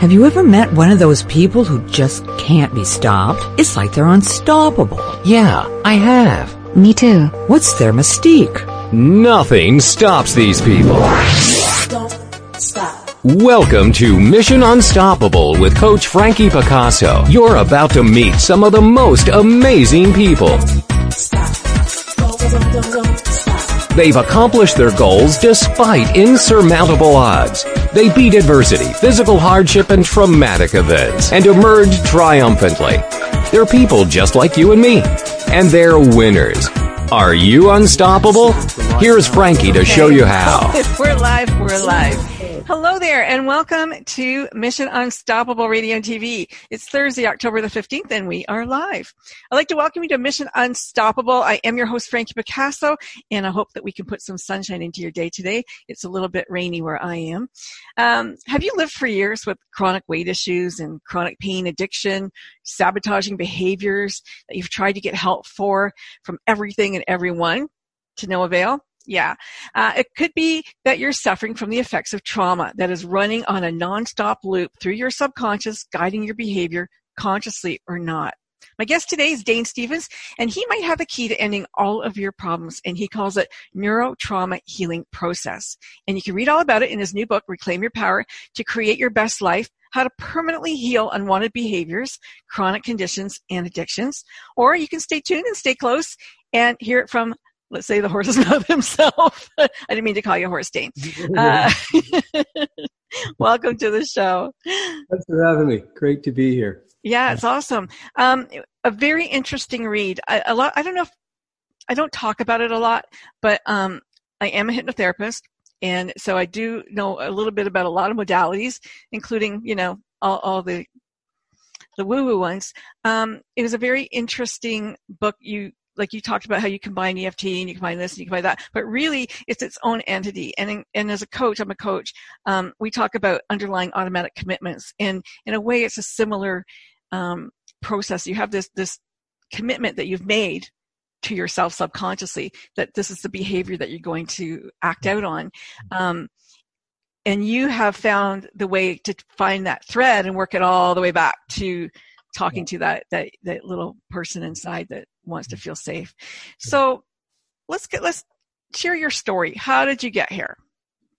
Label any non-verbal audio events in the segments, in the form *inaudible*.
Have you ever met one of those people who just can't be stopped? It's like they're unstoppable. Yeah, I have. Me too. What's their mystique? Nothing stops these people. Don't stop. Welcome to Mission Unstoppable with Coach Frankie Picasso. You're about to meet some of the most amazing people. Don't, don't, don't, don't. They've accomplished their goals despite insurmountable odds. They beat adversity, physical hardship, and traumatic events and emerge triumphantly. They're people just like you and me, and they're winners. Are you unstoppable? Here's Frankie to show you how. *laughs* we're live. We're live. Hello there, and welcome to Mission Unstoppable Radio and TV. It's Thursday, October the 15th, and we are live. I'd like to welcome you to Mission Unstoppable. I am your host, Frankie Picasso, and I hope that we can put some sunshine into your day today. It's a little bit rainy where I am. Um, have you lived for years with chronic weight issues and chronic pain addiction, sabotaging behaviors that you've tried to get help for from everything and everyone to no avail? Yeah. Uh, it could be that you're suffering from the effects of trauma that is running on a nonstop loop through your subconscious, guiding your behavior consciously or not. My guest today is Dane Stevens, and he might have the key to ending all of your problems, and he calls it neurotrauma healing process. And you can read all about it in his new book, Reclaim Your Power to Create Your Best Life, how to permanently heal unwanted behaviors, chronic conditions, and addictions. Or you can stay tuned and stay close and hear it from let's say the horse's mouth *laughs* himself. *laughs* I didn't mean to call you horse Dane. *laughs* Uh, welcome to the show. Thanks for having me. Great to be here. Yeah, it's awesome. Um, a very interesting read. I, a lot. I don't know if I don't talk about it a lot, but um, I am a hypnotherapist, and so I do know a little bit about a lot of modalities, including you know all, all the the woo woo ones. Um, it was a very interesting book. You like you talked about how you combine EFT and you combine this and you combine that, but really it's its own entity. And in, and as a coach, I'm a coach. Um, we talk about underlying automatic commitments, and in a way, it's a similar um, process. You have this this commitment that you've made to yourself subconsciously that this is the behavior that you're going to act out on. Um, and you have found the way to find that thread and work it all the way back to talking to that that that little person inside that wants to feel safe. So let's get let's share your story. How did you get here?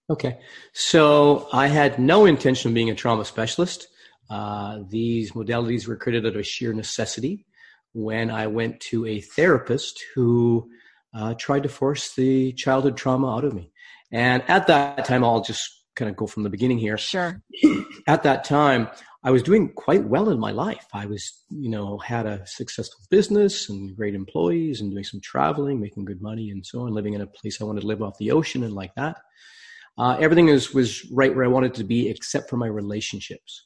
Okay, so I had no intention of being a trauma specialist. Uh, these modalities were created out of sheer necessity when I went to a therapist who uh, tried to force the childhood trauma out of me. And at that time, I'll just kind of go from the beginning here. Sure. *clears throat* At that time, I was doing quite well in my life. I was, you know, had a successful business and great employees and doing some traveling, making good money and so on, living in a place I wanted to live off the ocean and like that. Uh, everything was, was right where I wanted to be except for my relationships.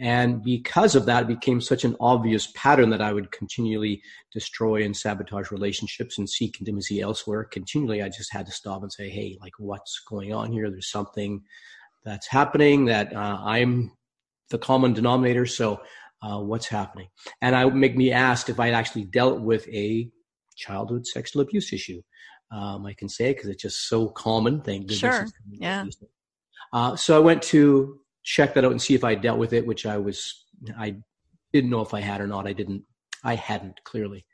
And because of that, it became such an obvious pattern that I would continually destroy and sabotage relationships and seek intimacy elsewhere. Continually, I just had to stop and say, hey, like, what's going on here? There's something that's happening that uh, I'm the common denominator. So, uh, what's happening? And I make me ask if I'd actually dealt with a childhood sexual abuse issue. Um, I can say it because it's just so common. Thank goodness. Sure. Yeah. Uh, so I went to check that out and see if I dealt with it, which I was, I didn't know if I had or not. I didn't, I hadn't clearly.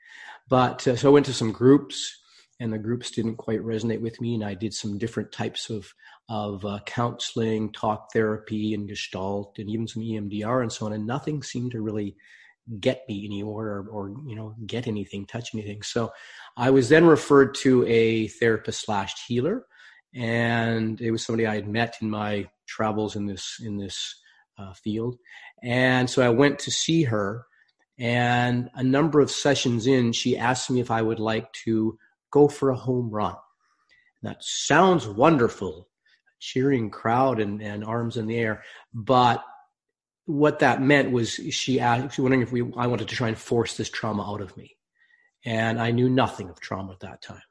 But uh, so I went to some groups and the groups didn't quite resonate with me. And I did some different types of of uh, counseling, talk therapy, and Gestalt, and even some EMDR and so on, and nothing seemed to really get me anywhere or, or you know get anything, touch anything. So I was then referred to a therapist slash healer, and it was somebody I had met in my travels in this in this uh, field, and so I went to see her. And a number of sessions in, she asked me if I would like to go for a home run. That sounds wonderful, cheering crowd and, and arms in the air. But what that meant was she asked, she wondering if we, I wanted to try and force this trauma out of me. And I knew nothing of trauma at that time.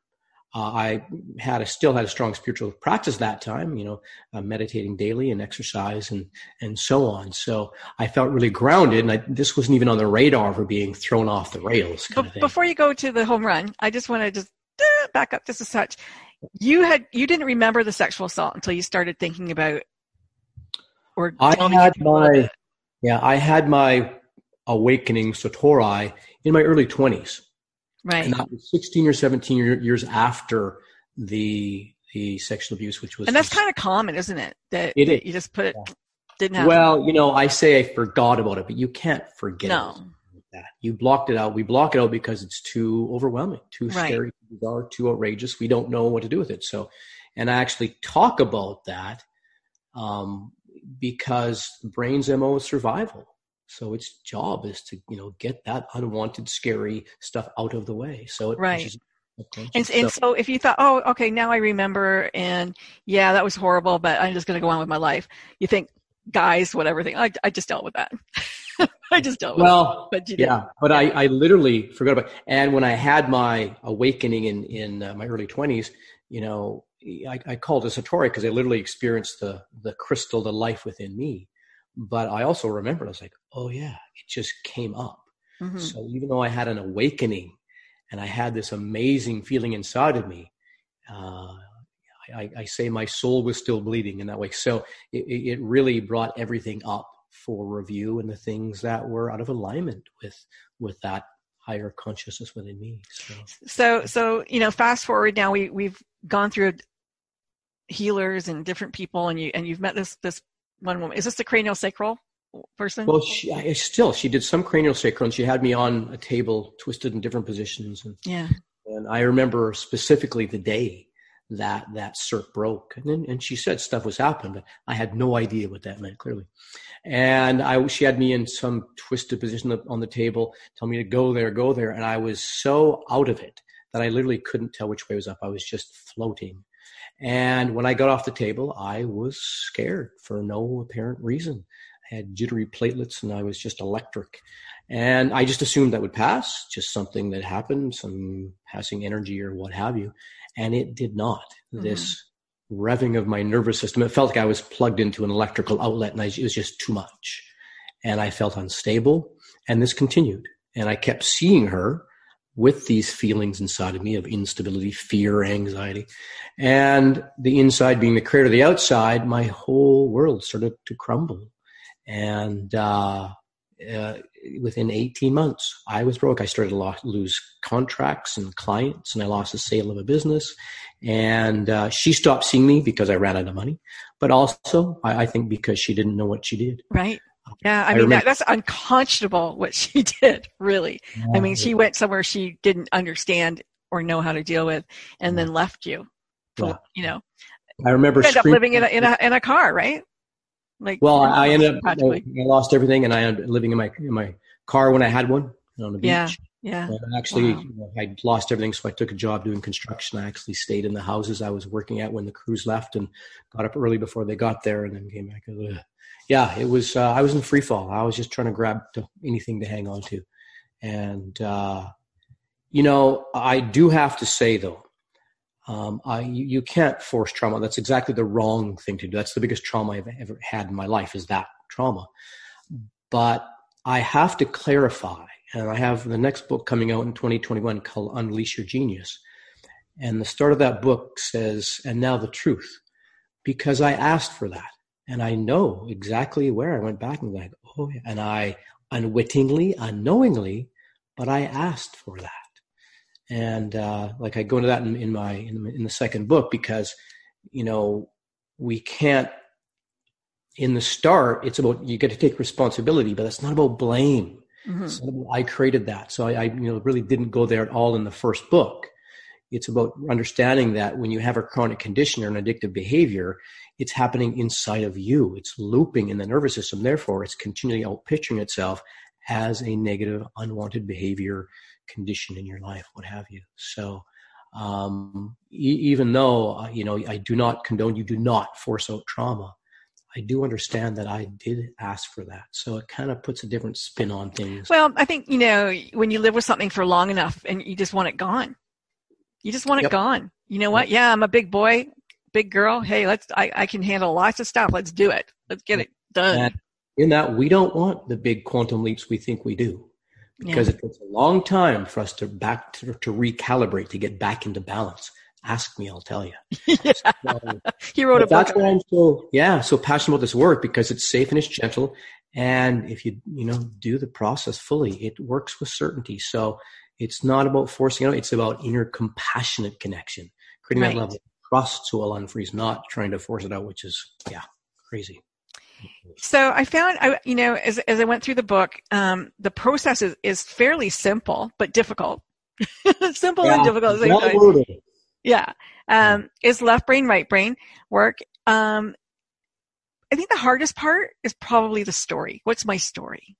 Uh, I had a, still had a strong spiritual practice that time, you know, uh, meditating daily and exercise and and so on. So I felt really grounded, and I, this wasn't even on the radar for being thrown off the rails. But before you go to the home run, I just want to just uh, back up just a touch you had you didn't remember the sexual assault until you started thinking about or I had my Yeah, I had my awakening Satori in my early 20s. Right. And that was 16 or 17 years after the the sexual abuse, which was And that's kind of common, isn't it? That, It that you just put it, Yeah. didn't happen. well, you know, I say I forgot about it, but you can't forget No. it that. You blocked it out. We block it out because it's too overwhelming, too Right. scary, too bizarre, too outrageous. We don't know what to do with it. So, and I actually talk about that um, because the brain's MO is survival. So its job is to, you know, get that unwanted, scary stuff out of the way. So it Right. and, and So- so if you thought, oh, okay, now I remember, and yeah, that was horrible, but I'm just going to go on with my life. You think, guys, whatever thing, I, I just dealt with that. *laughs* I just dealt with it. well, But you didn't. yeah, but I, I literally forgot about. And when I had my awakening in in uh, my early twenties, you know, I, I called it Satori because I literally experienced the the crystal, the life within me. But I also remembered, I was like, oh yeah, it just came up. Mhm. So even though I had an awakening and I had this amazing feeling inside of me, uh, I, I say my soul was still bleeding in that way. So it, it really brought everything up for review and the things that were out of alignment with with that higher consciousness within me. So So, so you know, fast forward now, we we've gone through healers and different people, and you and you've met this this one woman. Is this the cranial sacral person? well, she, I, still she did some cranial sacral. and She had me on a table, twisted in different positions, and yeah. And I remember specifically the day that that circ broke. And then, and she said stuff was happening, but I had no idea what that meant clearly. And I, she had me in some twisted position on the table, tell me to go there, go there. And I was so out of it that I literally couldn't tell which way was up. I was just floating. And when I got off the table, I was scared for no apparent reason. I had jittery platelets and I was just electric. And I just assumed that would pass, just something that happened, some passing energy or what have you. And it did not. Mhm. This revving of my nervous system, it felt like I was plugged into an electrical outlet and I, it was just too much. And I felt unstable. And this continued. And I kept seeing her with these feelings inside of me of instability, fear, anxiety. And the inside being the creator, of the outside, my whole world started to crumble. And uh, uh, within 18 months, I was broke. I started to lo- lose contracts and clients, and I lost the sale of a business. And uh, she stopped seeing me because I ran out of money, but also I, I think because she didn't know what she did. Right. Yeah, I, I mean that, that's unconscionable what *laughs* she did. Really, I mean she went somewhere she didn't understand or know how to deal with, and then left you. For, Yeah. You know, I remember you end up living in a, in a in a car, right? Like Well, I ended up. I lost everything, and I ended up living in my in my car when I had one on the beach. Yeah. Yeah. Actually, Wow. you know, I lost everything, so I took a job doing construction. I actually stayed in the houses I was working at when the crews left, and got up early before they got there, and then came back. Ugh. Yeah, it was. Uh, I was in free fall. I was just trying to grab to anything to hang on to, and uh, you know, I do have to say though, um, I you, can't force trauma. That's exactly the wrong thing to do. That's the biggest trauma I've ever had in my life is that trauma. But I have to clarify, and I have the next book coming out in 2021 called Unleash Your Genius. And the start of that book says, and now the truth, because I asked for that. And I know exactly where I went back and like, oh, and I unwittingly, unknowingly, but I asked for that. And uh, like I go into that in, in my in, in the second book because you know we can't in the start it's about you get to take responsibility but it's not about blame. Mhm. Not about, i created that. So I, I you know really didn't go there at all in the first book. It's about understanding that when you have a chronic condition or an addictive behavior it's happening inside of you. It's looping in the nervous system. Therefore it's continually outpicturing itself as a negative unwanted behavior condition in your life what have you so um, e- even though uh, you know I do not condone you do not force out trauma. I do understand that I did ask for that, so it kind of puts a different spin on things. Well, I think you know when you live with something for long enough and you just want it gone. You just want it Yep. gone. You know what? Yeah, I'm a big boy, big girl. Hey, let's. I, I can handle lots of stuff. Let's do it. Let's get it done. And in that, we don't want the big quantum leaps we think we do, because it takes a long time for us to back to, to recalibrate to get back into balance. Ask me, I'll tell you. *laughs* yeah. So, *laughs* He wrote a But that's why I'm so yeah so passionate about this work because it's safe and it's gentle, And if you, you know, do the process fully, it works with certainty. So it's not about forcing it. It's about inner compassionate connection, creating Right. that level of trust so I'll unfreeze, not trying to force it out, which is, yeah, crazy. So I found, I, you know, as, as I went through the book, um, the process is, is fairly simple, but difficult. *laughs* simple and difficult at the same well Yeah. Um, is left brain, right brain work. Um, I think the hardest part is probably the story. What's my story?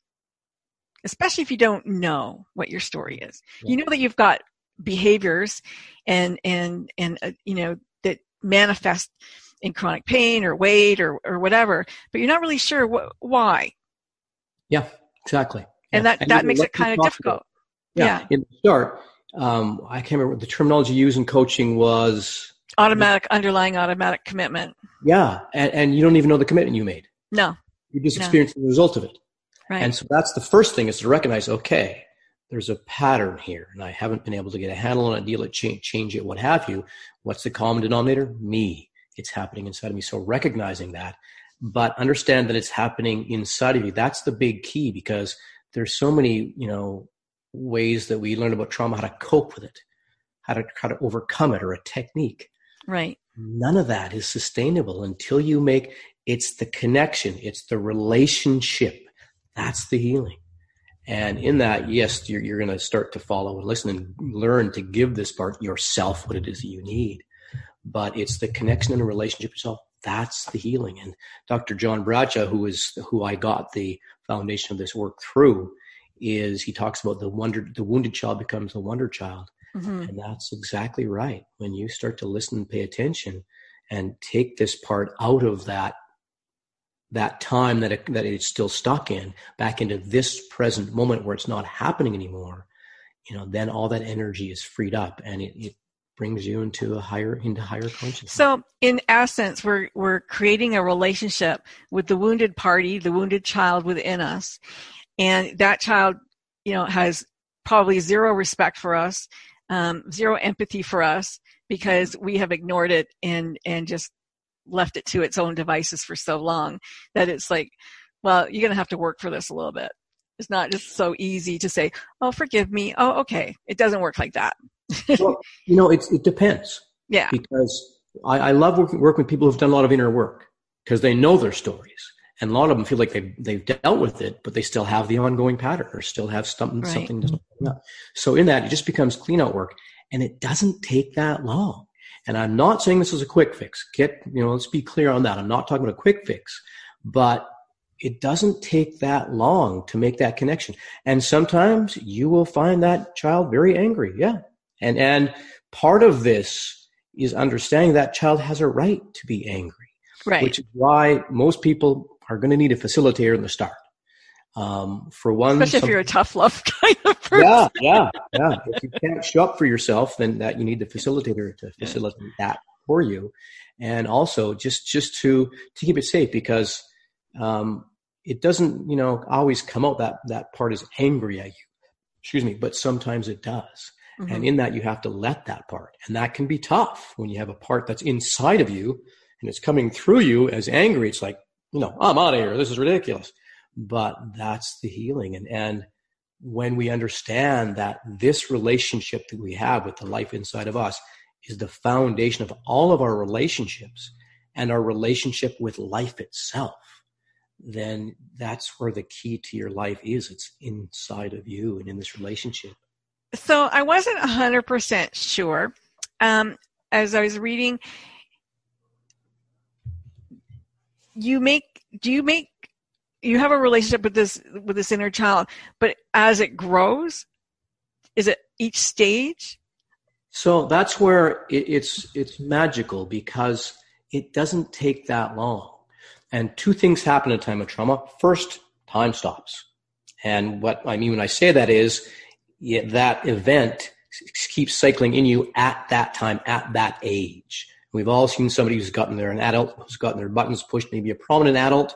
Especially if you don't know what your story is. You know that you've got behaviors and, and, and, uh, you know, that manifest in chronic pain or weight or, or whatever, but you're not really sure wh- why. Yeah, exactly. And Yeah. that, that makes it kind of difficult. Yeah. Yeah. In the start, um, I can't remember the terminology used in coaching was. Automatic, underlying automatic commitment. Yeah, and, and you don't even know the commitment you made. No. You're just No. experiencing the result of it. Right. And so that's the first thing is to recognize, okay, there's a pattern here, and I haven't been able to get a handle on it, deal it, change, change it, what have you. What's the common denominator? Me. It's happening inside of me. So recognizing that, but understand that it's happening inside of you. That's the big key because there's so many, you know, ways that we learn about trauma, how to cope with it, how to how to overcome it, or a technique right. none of that is sustainable until you make it's the connection it's the relationship that's the healing and in that yes you're, you're going to start to follow and listen and learn to give this part yourself what it is that you need but it's the connection and the relationship yourself that's the healing. And dr john bradshaw who is who i got the foundation of this work through is he talks about the wonder the wounded child becomes a wonder child. Hmm and that's exactly right. When you start to listen and pay attention and take this part out of that that time that it, that it's still stuck in back into this present moment where it's not happening anymore, you know, then all that energy is freed up and it, it brings you into a higher into higher consciousness. So, in essence, we're we're creating a relationship with the wounded party, the wounded child within us, and that child, you know, has probably zero respect for us, um, zero empathy for us because we have ignored it and and just left it to its own devices for so long that it's like, well, you're gonna have to work for this a little bit. It's not just so easy to say, "Oh, forgive me." Oh, okay. It doesn't work like that. Well, you know, it's, it depends. Yeah. because I, I love working, working with people who've done a lot of inner work because they know their stories. And a lot of them feel like they've, they've dealt with it, but they still have the ongoing pattern or still have something, Right. something. So in that, it just becomes clean out work and it doesn't take that long. And I'm not saying this is a quick fix. Get, you know, let's be clear on that. I'm not talking about a quick fix, but it doesn't take that long to make that connection. And sometimes you will find that child very angry. Yeah. And, and part of this is understanding that child has a right to be angry, Right. which is why most people are going to need a facilitator in the start. Um, for one, Especially if you're a tough love *laughs* kind of person. yeah, yeah, yeah. If you can't show up for yourself, then that you need the facilitator to facilitate that for you, and also just just to to keep it safe because um, it doesn't you know always come out that that part is angry at you. Excuse me, but sometimes it does. Mhm. And in that, you have to let that part. And that can be tough when you have a part that's inside of you and it's coming through you as angry. It's like, you know, I'm out of here. This is ridiculous. But that's the healing. And, and when we understand that this relationship that we have with the life inside of us is the foundation of all of our relationships and our relationship with life itself, then that's where the key to your life is. It's inside of you and in this relationship. So I wasn't 100% sure. Um, as I was reading, you make, do you make, you have a relationship with this, with this inner child, but as it grows, is it each stage? So that's where it, it's it's magical because it doesn't take that long. And two things happen in a time of trauma. First, time stops. And what I mean when I say that is that event keeps cycling in you at that time, at that age. We've all seen somebody who's gotten there, an adult who's gotten their buttons pushed, maybe a prominent adult,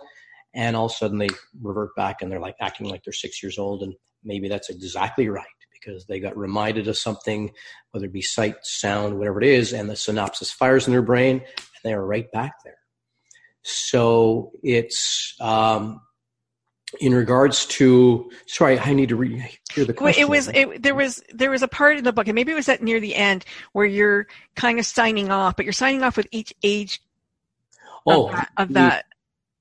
and all of a sudden they revert back and they're like acting like they're six years old. And maybe that's exactly right because they got reminded of something, whether it be sight, sound, whatever it is, and the synapses fires in their brain and they are right back there. So it's, um, in regards to sorry i need to read hear the question Well, it was it, there was there was a part in the book and maybe it was at near the end where you're kind of signing off but you're signing off with each age oh of that, of that.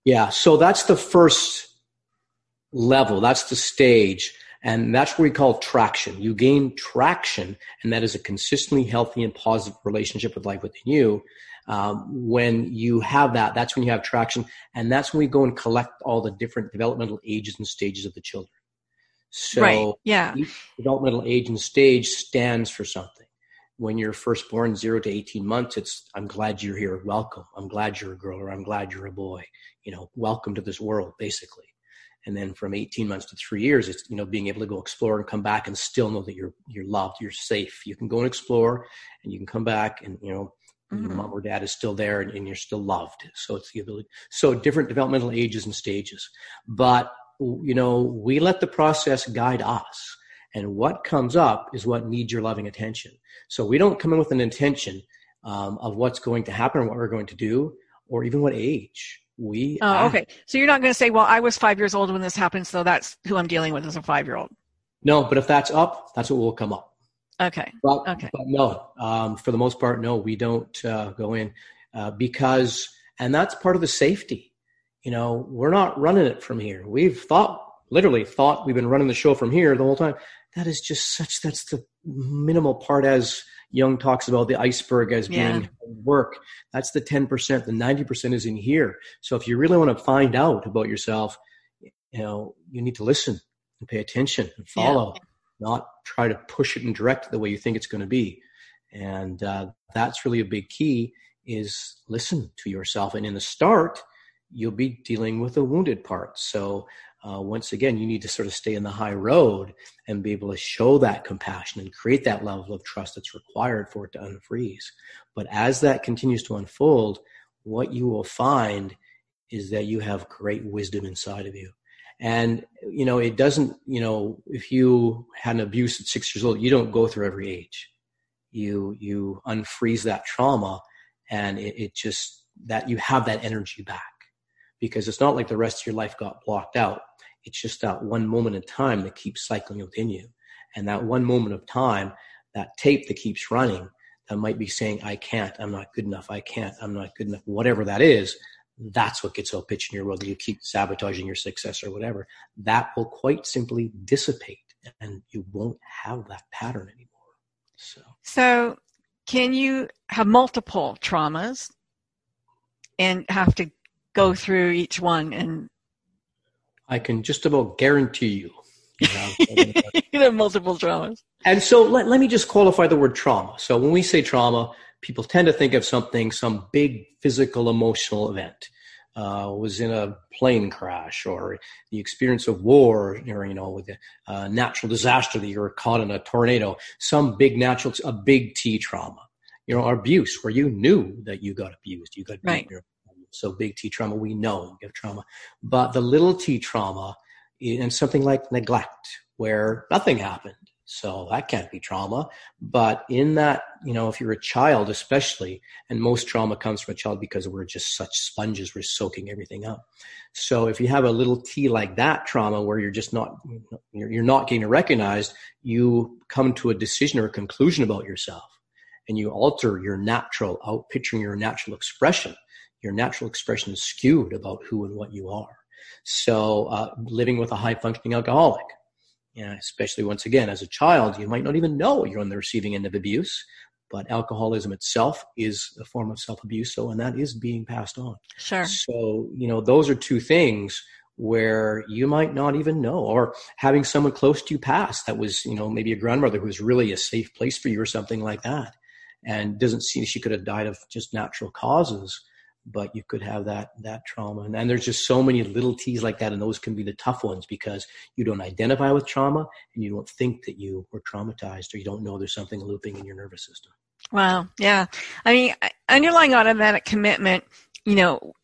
yeah so that's the first level that's the stage and that's what we call traction you gain traction and that is a consistently healthy and positive relationship with life within you um, when you have that that's when you have traction and that's when we go and collect all the different developmental ages and stages of the children so right yeah each developmental age and stage stands for something. When you're first born, zero to 18 months, it's, I'm glad you're here. Welcome. I'm glad you're a girl or I'm glad you're a boy. You know, welcome to this world, basically. And then from 18 months to three years, it's, you know, being able to go explore and come back and still know that you're, you're loved, you're safe. You can go and explore and you can come back and, you know, your Mhm. mom or dad is still there and, and you're still loved. So it's the ability. So different developmental ages and stages. But, you know, we let the process guide us. And what comes up is what needs your loving attention. So we don't come in with an intention um, of what's going to happen or what we're going to do or even what age. We oh act. okay so you're not going to say well i was five years old when this happened so that's who i'm dealing with as a five year old No, but if that's up, that's what will come up. Okay But, Okay. but no, um, for the most part, no, we don't uh, go in uh, because, and that's part of the safety. You know, we're not running it from here. We've thought, literally thought we've been running the show from here the whole time. That is just such, that's the minimal part as Jung talks about the iceberg as being Yeah. work. That's the 10%. The 90% is in here. So if you really want to find out about yourself, you know, you need to listen and pay attention and Yeah. Not try to push it and direct it the way you think it's going to be. And uh, that's really a big key is listen to yourself. And in the start, you'll be dealing with the wounded part. So uh, once again, you need to sort of stay in the high road and be able to show that compassion and create that level of trust that's required for it to unfreeze. But as that continues to unfold, what you will find is that you have great wisdom inside of you. And, you know, it doesn't, you know, if you had an abuse at six years old, you don't go through every age. You, you unfreeze that trauma and it, it just, that you have that energy back because it's not like the rest of your life got blocked out. It's just that one moment in time that keeps cycling within you. And that one moment of time, that tape that keeps running, that might be saying, I can't, I'm not good enough, I can't, I'm not good enough, whatever that is, that's what gets all pitched in your world. You keep sabotaging your success or whatever. That will quite simply dissipate and you won't have that pattern anymore. So, So, can you have multiple traumas and have to go through each one and I can just about guarantee you. you have *laughs* multiple traumas? And so let, let me just qualify the word trauma. So when we say trauma, people tend to think of something, some big physical, emotional event. Uh, was in a plane crash or the experience of war or, you know, with a uh, natural disaster that you were caught in a tornado, some big natural, a big T trauma, you know, abuse where you knew that you got abused, you got Right. So big T trauma, we know you have trauma, but the little T trauma and something like neglect where nothing happened. So that can't be trauma. But in that, you know, if you're a child, especially, and most trauma comes from a child because we're just such sponges, we're soaking everything up. So if you have a little T like that trauma where you're just not, you're, not getting recognized, you come to a decision or a conclusion about yourself and you alter your natural, out picturing your natural expression. Your natural expression is skewed about who and what you are. So uh, living with a high functioning alcoholic, yeah, especially once again, as a child, you might not even know you're on the receiving end of abuse, but alcoholism itself is a form of self abuse. So, and that is being passed on. Sure. So, you know, those are two things where you might not even know, or having someone close to you pass that was, you know, maybe a grandmother who was really a safe place for you or something like that. And doesn't seem she could have died of just natural causes, but you could have that that trauma. And, and there's just so many little T's like that, and those can be the tough ones because you don't identify with trauma and you don't think that you were traumatized or you don't know there's something looping in your nervous system. Wow. Yeah. I mean, underlying automatic commitment, you know,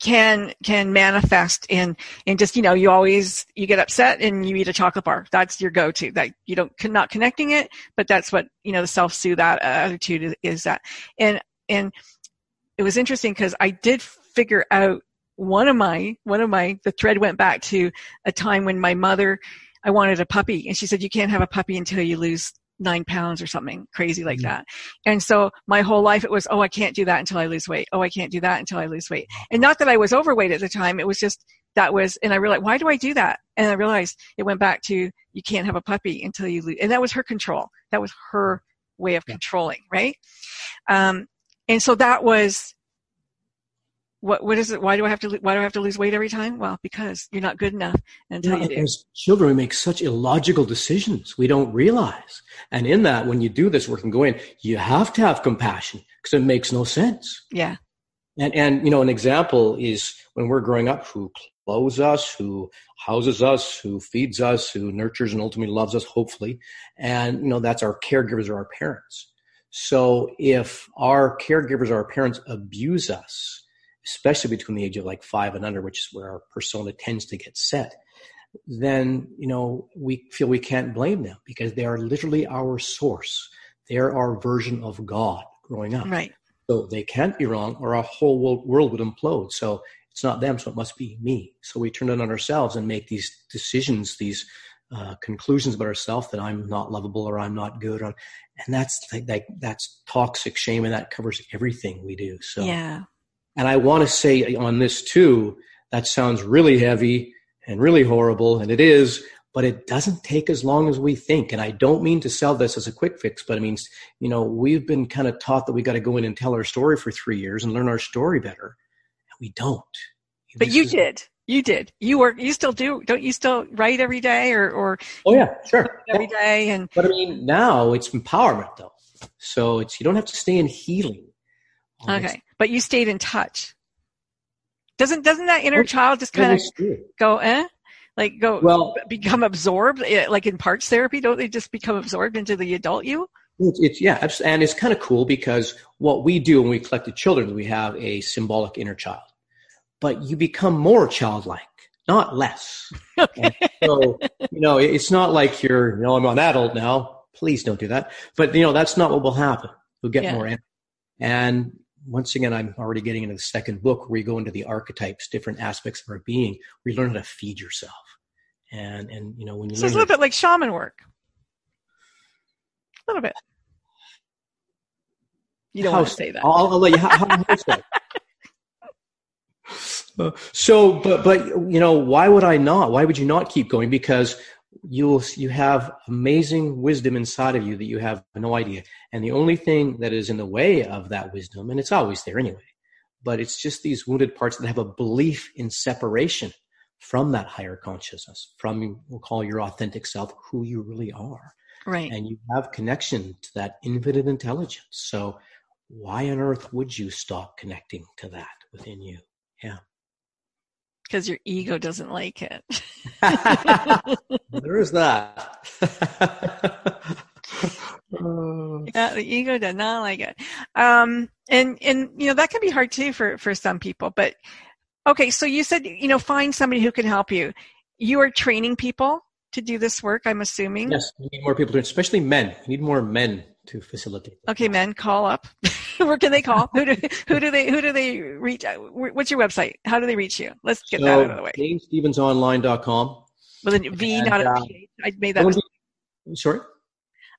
can can manifest in in just you know you always you get upset and you eat a chocolate bar that's your go-to that you don't not connecting it but that's what you know the self-soothe that attitude is, is that and and it was interesting because i did figure out one of my one of my the thread went back to a time when my mother I wanted a puppy and she said you can't have a puppy until you lose nine pounds or something crazy like Mhm. that. And so my whole life it was, oh, I can't do that until I lose weight. Oh, I can't do that until I lose weight. And not that I was overweight at the time. It was just that was, and I realized, why do I do that? And I realized it went back to you can't have a puppy until you lose. And that was her control. That was her way of controlling, right? Um, and so that was what what is it why do i have to why do i have to lose weight every time well because you're not good enough until Yeah, you do as children, we make such illogical decisions we don't realize. And in that, when you do this work and go in, you have to have compassion because it makes no sense. yeah And and you know, an example is when we're growing up, who clothes us, who houses us, who feeds us, who nurtures and ultimately loves us, hopefully. And you know, that's our caregivers or our parents. So if our caregivers or our parents abuse us, especially between the age of like five and under, which is where our persona tends to get set, then you know we feel we can't blame them because they are literally our source. They're our version of God growing up. right So they can't be wrong, or our whole world, world would implode. So it's not them, so it must be me. So we turn it on ourselves and make these decisions, these uh, conclusions about ourselves that I'm not lovable or I'm not good, or, and that's like, like that's toxic shame, and that covers everything we do. So yeah and I want to say on this too, that sounds really heavy and really horrible, and it is, but it doesn't take as long as we think. And I don't mean to sell this as a quick fix, but it means, you know, we've been kind of taught that we got to go in and tell our story for three years and learn our story better. And we don't. but This you is- did you did. You work you still do don't you still write every day or or Oh, yeah, sure. every day and But I mean, now it's empowerment though. So it's, you don't have to stay in healing. Okay. But you stayed in touch. Doesn't doesn't that inner Oh, child just kind of go eh? Like go Well, become absorbed eh, like in parts therapy? Don't they just become absorbed into the adult you? It's, it's yeah, and it's kind of cool because what we do when we collect the children, we have a symbolic inner child, but you become more childlike, not less. *laughs* And so you know, it's not like you're, you know, I'm an adult now. Please don't do that. But you know, that's not what will happen. We'll get Yeah. more in. And once again, I'm already getting into the second book where you go into the archetypes, different aspects of our being. We learn how to feed yourself, and and you know when you so it's a little bit like shaman work a little bit you don't How want to say that I'll, I'll let you. How, how, *laughs* how so? But but you know, why would I not? Why would you not keep going? Because you'll you have amazing wisdom inside of you that you have no idea, and the only thing that is in the way of that wisdom, and it's always there anyway, but it's just these wounded parts that have a belief in separation from that higher consciousness, from we'll call your authentic self, who you really are right and you have connection to that infinite intelligence. So why on earth would you stop connecting to that within you? Yeah. because your ego doesn't like it *laughs* there is that. *laughs* Yeah, the ego does not like it. Um, and and you know that can be hard too for for some people. But okay, so you said you know find somebody who can help you. You are training people to do this work. I'm assuming. yes, we need more people to, especially men. We need more men to facilitate. Okay, men, call up. *laughs* Where can they call? who do who do they who do they reach? What's your website? How do they reach you? Let's get that out of the way. DaneStevensOnline.com. With a V, and, not a uh, PH. I made that. Mistake. be- Sorry?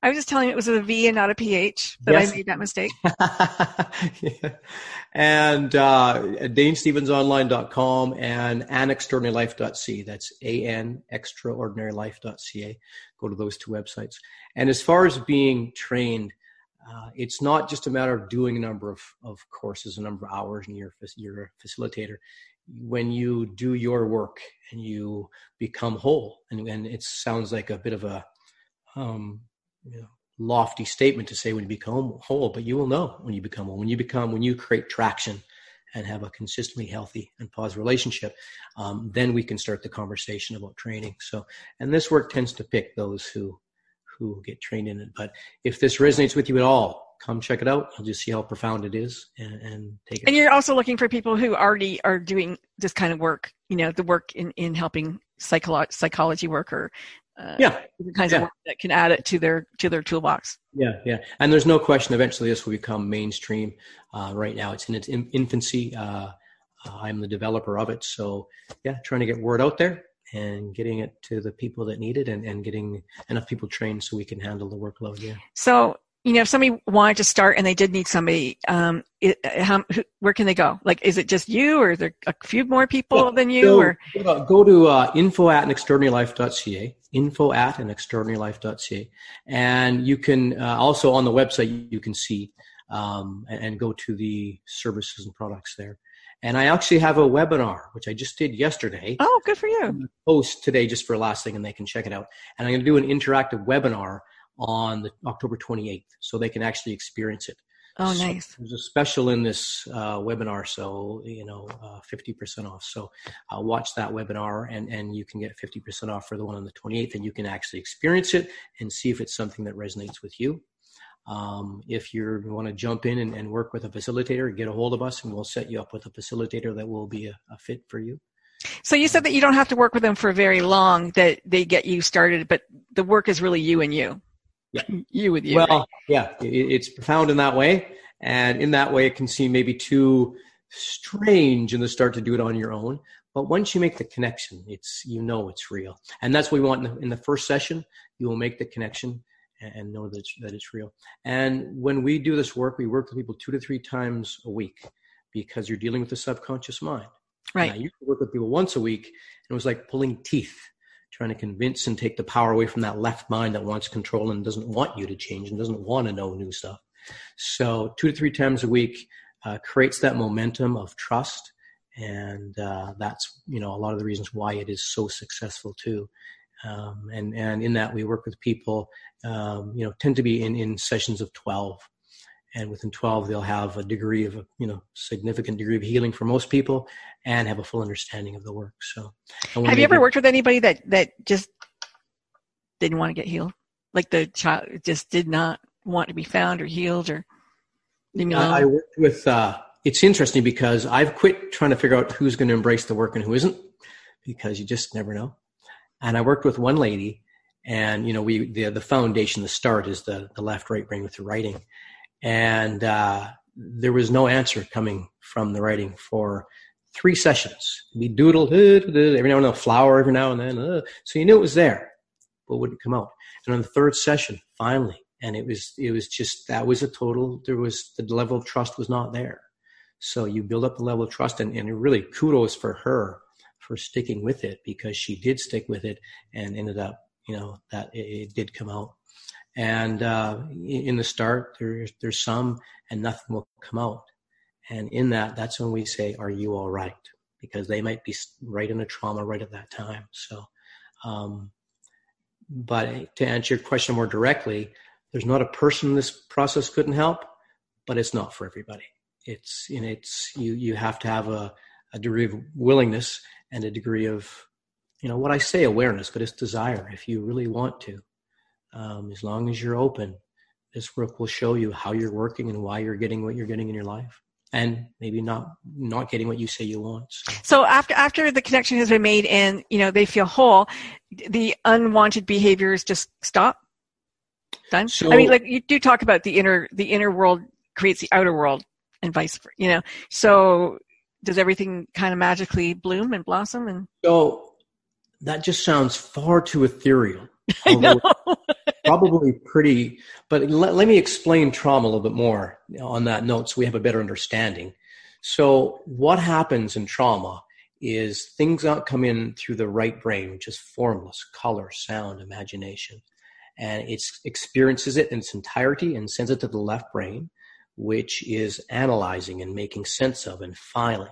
I was just telling you it was a V and not a PH. That Yes. I made that mistake. yeah. *laughs* And uh, DaneStevensOnline.com and anextraordinarylife.ca. That's A-N, extraordinarylife.ca. Go to those two websites. And as far as being trained, uh, it's not just a matter of doing a number of, of courses, a number of hours, and you're, you're a facilitator. When you do your work and you become whole, and, and it sounds like a bit of a um, you know, lofty statement to say when you become whole, but you will know when you become whole. When you become, when you create traction and have a consistently healthy and positive relationship, um, then we can start the conversation about training. So, and this work tends to pick those who who get trained in it. But if this resonates with you at all, come check it out. You'll just see how profound it is and, and take it. And you're also looking for people who already are doing this kind of work, you know, the work in, in helping psycholo- psychology work or uh, yeah, different kinds Yeah. of work that can add it to their to their toolbox. Yeah, yeah, and there's no question. Eventually, this will become mainstream. Uh, right now, it's in its in- infancy. Uh, Uh, I'm the developer of it. So, yeah, trying to get word out there and getting it to the people that need it and, and getting enough people trained so we can handle the workload. Yeah. So, you know, if somebody wanted to start and they did need somebody, um, it, how, where can they go? Like, is it just you or is there a few more people Well, than you go, or? go to uh, info at anextraordinarylife.ca, info at anextraordinarylife.ca. And you can uh, also on the website, you can see um, and, and go to the services and products there. And I actually have a webinar, which I just did yesterday. Oh, good for you. post today just for last thing and they can check it out. And I'm going to do an interactive webinar on the October 28th so they can actually experience it. Oh, So nice. There's a special in this uh, webinar, so you know, uh, 50% off. So uh, watch that webinar, and and you can get 50% off for the one on the 28th, and you can actually experience it and see if it's something that resonates with you. Um, if you want to jump in and, and work with a facilitator, get a hold of us, and we'll set you up with a facilitator that will be a, a fit for you. So you said that you don't have to work with them for very long, that they get you started, but the work is really you and you. Yeah. *laughs* You with you. well, right? yeah, it, it's profound in that way, and in that way, it can seem maybe too strange in the start to do it on your own. But once you make the connection, it's you know it's real, and that's what we want in the, in the first session. You will make the connection and, and know that it's, that it's real. And when we do this work, we work with people two to three times a week because you're dealing with the subconscious mind. And I right. used to work with people once a week, and it was like pulling teeth, trying to convince and take the power away from that left mind that wants control and doesn't want you to change and doesn't want to know new stuff. So, two to three times a week uh, creates that momentum of trust, and uh, that's you know a lot of the reasons why it is so successful too. Um, and and in that we work with people, um, you know, tend to be in in sessions of twelve and within 12 they'll have a degree of you know significant degree of healing for most people and have a full understanding of the work. So Have you ever worked with anybody that, that just didn't want to get healed? Like the child just did not want to be found or healed or me I, I worked with uh it's interesting because i've quit trying to figure out who's going to embrace the work and who isn't because you just never know. And i worked with one lady and you know we the the foundation the start is the the left right brain with the writing and uh there was no answer coming from the writing for three sessions. We doodled every now and then, a flower every now and then. Uh, so you knew it was there, but wouldn't come out. And on the third session, finally, and it was it was just that was a total. There was the level of trust was not there. So you build up the level of trust, and, and really kudos for her for sticking with it because she did stick with it and ended up, you know, that it, it did come out. And uh, in the start, there's there's some, and nothing will come out. And in that, that's when we say, "Are you all right?" Because they might be right in a trauma right at that time. So, um, but to answer your question more directly, there's not a person this process couldn't help, but it's not for everybody. It's know, it's you you have to have a, a degree of willingness and a degree of you know what I say awareness, but it's desire. If you really want to, um, as long as you're open, this work will show you how you're working and why you're getting what you're getting in your life, and maybe not not getting what you say you want. So, So after after the connection has been made and you know they feel whole, the unwanted behaviors just stop. Done. So- I mean, like you do talk about the inner the inner world creates the outer world and vice versa. You know, so does everything kind of magically bloom and blossom? And so that just sounds far too ethereal. *laughs* I know. Probably pretty but let, let me explain trauma a little bit more on that note so we have a better understanding so what happens in trauma is things don't come in through the right brain which is formless color sound imagination and it experiences it in its entirety and sends it to the left brain which is analyzing and making sense of and filing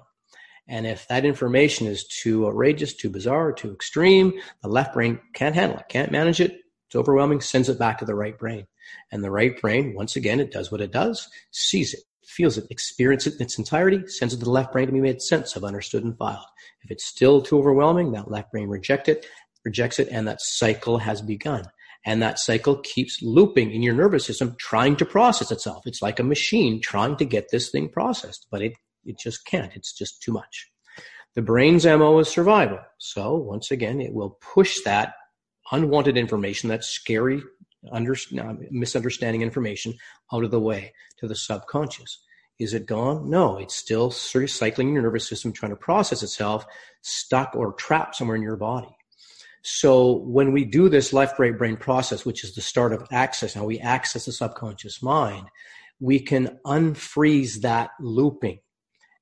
and if that information is too outrageous, too bizarre, too extreme, the left brain can't handle it, can't manage it. It's overwhelming, sends it back to the right brain. And the right brain, once again, it does what it does, sees it, feels it, experiences it in its entirety, sends it to the left brain to be made sense of, understood, and filed. If it's still too overwhelming, that left brain reject it, rejects it, and that cycle has begun. And that cycle keeps looping in your nervous system, trying to process itself. It's like a machine trying to get this thing processed, but it it just can't. It's just too much. The brain's MO is survival. So once again, it will push that unwanted information, that scary under, misunderstanding information out of the way to the subconscious. Is it gone? No, it's still cycling in your nervous system, trying to process itself, stuck or trapped somewhere in your body. So when we do this left right brain process, which is the start of access, how we access the subconscious mind, we can unfreeze that looping.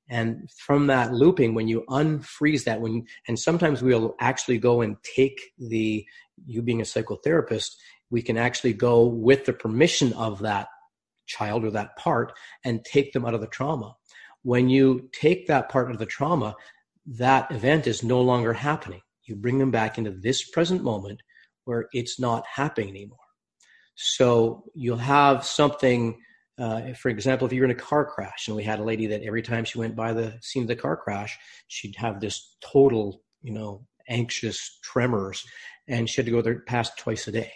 And from that looping, when you unfreeze that, when and sometimes we'll actually go and take the you being a psychotherapist, we can actually go with the permission of that child or that part and take them out of the trauma. When you take that part of the trauma, that event is no longer happening. You bring them back into this present moment where it's not happening anymore. So you'll have something, uh, for example, if you're in a car crash, and we had a lady that every time she went by the scene of the car crash, she'd have this total, you know, anxious tremors, and she had to go there past twice a day.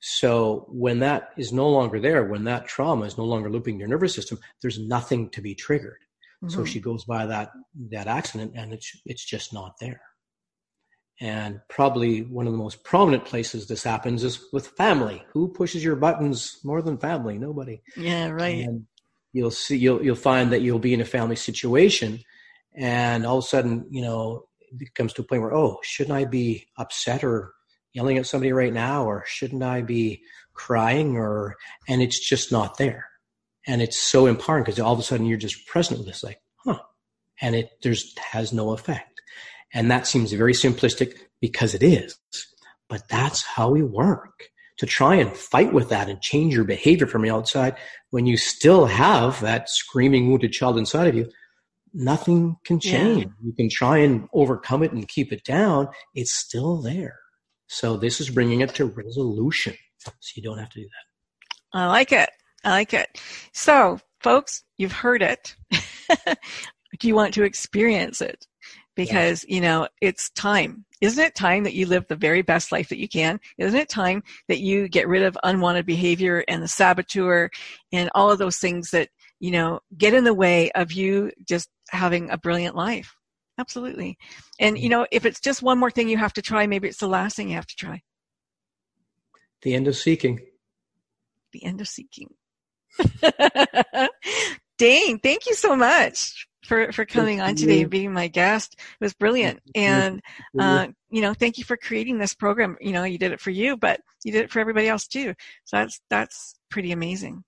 So when that is no longer there, when that trauma is no longer looping your nervous system, there's nothing to be triggered. Mm-hmm. So she goes by that that accident, and it's it's just not there. And probably one of the most prominent places this happens is with family. Who pushes your buttons more than family? Nobody. Yeah, right. And you'll see you'll you'll find that you'll be in a family situation, and all of a sudden, you know, it comes to a point where oh, shouldn't I be upset or yelling at somebody right now, or shouldn't I be crying, or and it's just not there, and it's so important because all of a sudden you're just present with this, like, huh, and it there's has no effect and that seems very simplistic because it is. But that's how we work. To try and fight with that and change your behavior from the outside when you still have that screaming wounded child inside of you, nothing can change. Yeah. You can try and overcome it and keep it down. It's still there. So this is bringing it to resolution. So you don't have to do that. I like it. I like it. So folks, you've heard it. *laughs* do you want to experience it? Because yeah. you know it's time. Isn't it time that you live the very best life that you can? Isn't it time that you get rid of unwanted behavior and the saboteur and all of those things that you know get in the way of you just having a brilliant life? Absolutely. And you mm-hmm. know if it's just one more thing you have to try maybe it's the last thing you have to try. The end of seeking. The end of seeking. *laughs* Dane thank you so much for, for coming on today and being my guest. It was brilliant. And, uh, you know, thank you for creating this program. You know, you did it for you, but you did it for everybody else too. So that's, that's pretty amazing.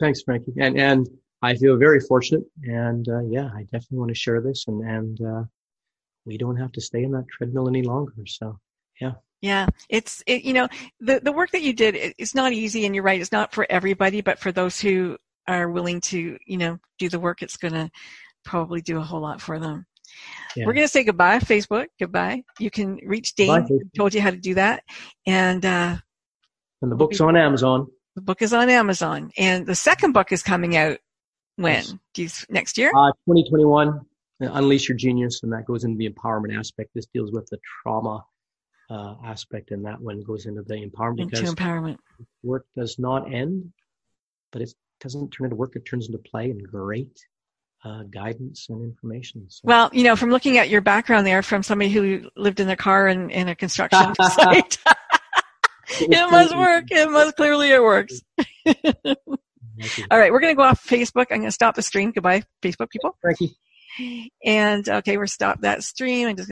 Thanks, Frankie. And, and I feel very fortunate. And, uh, yeah, I definitely want to share this and, and, uh, we don't have to stay in that treadmill any longer. So, yeah. Yeah, it's it, you know the the work that you did it's not easy, and you're right. It's not for everybody, but for those who are willing to you know do the work, it's going to probably do a whole lot for them. Yeah. We're going to say goodbye, Facebook. Goodbye. You can reach Dane. Bye, told you how to do that. And, uh, and the book's on Amazon. The book is on Amazon. And the second book is coming out when? Do you, next year? Uh, 2021, uh, Unleash Your Genius. And that goes into the empowerment aspect. This deals with the trauma uh, aspect. And that one goes into the empowerment. Into empowerment. Work does not end, but it doesn't turn into work. It turns into play and great uh, guidance and information. So. Well, you know, from looking at your background there, from somebody who lived in their car in, in a construction *laughs* site, it must work. It must clearly it works. *laughs* All right, we're going to go off Facebook. I'm going to stop the stream. Goodbye, Facebook people. Thank you. And okay, we're stop that stream. I'm just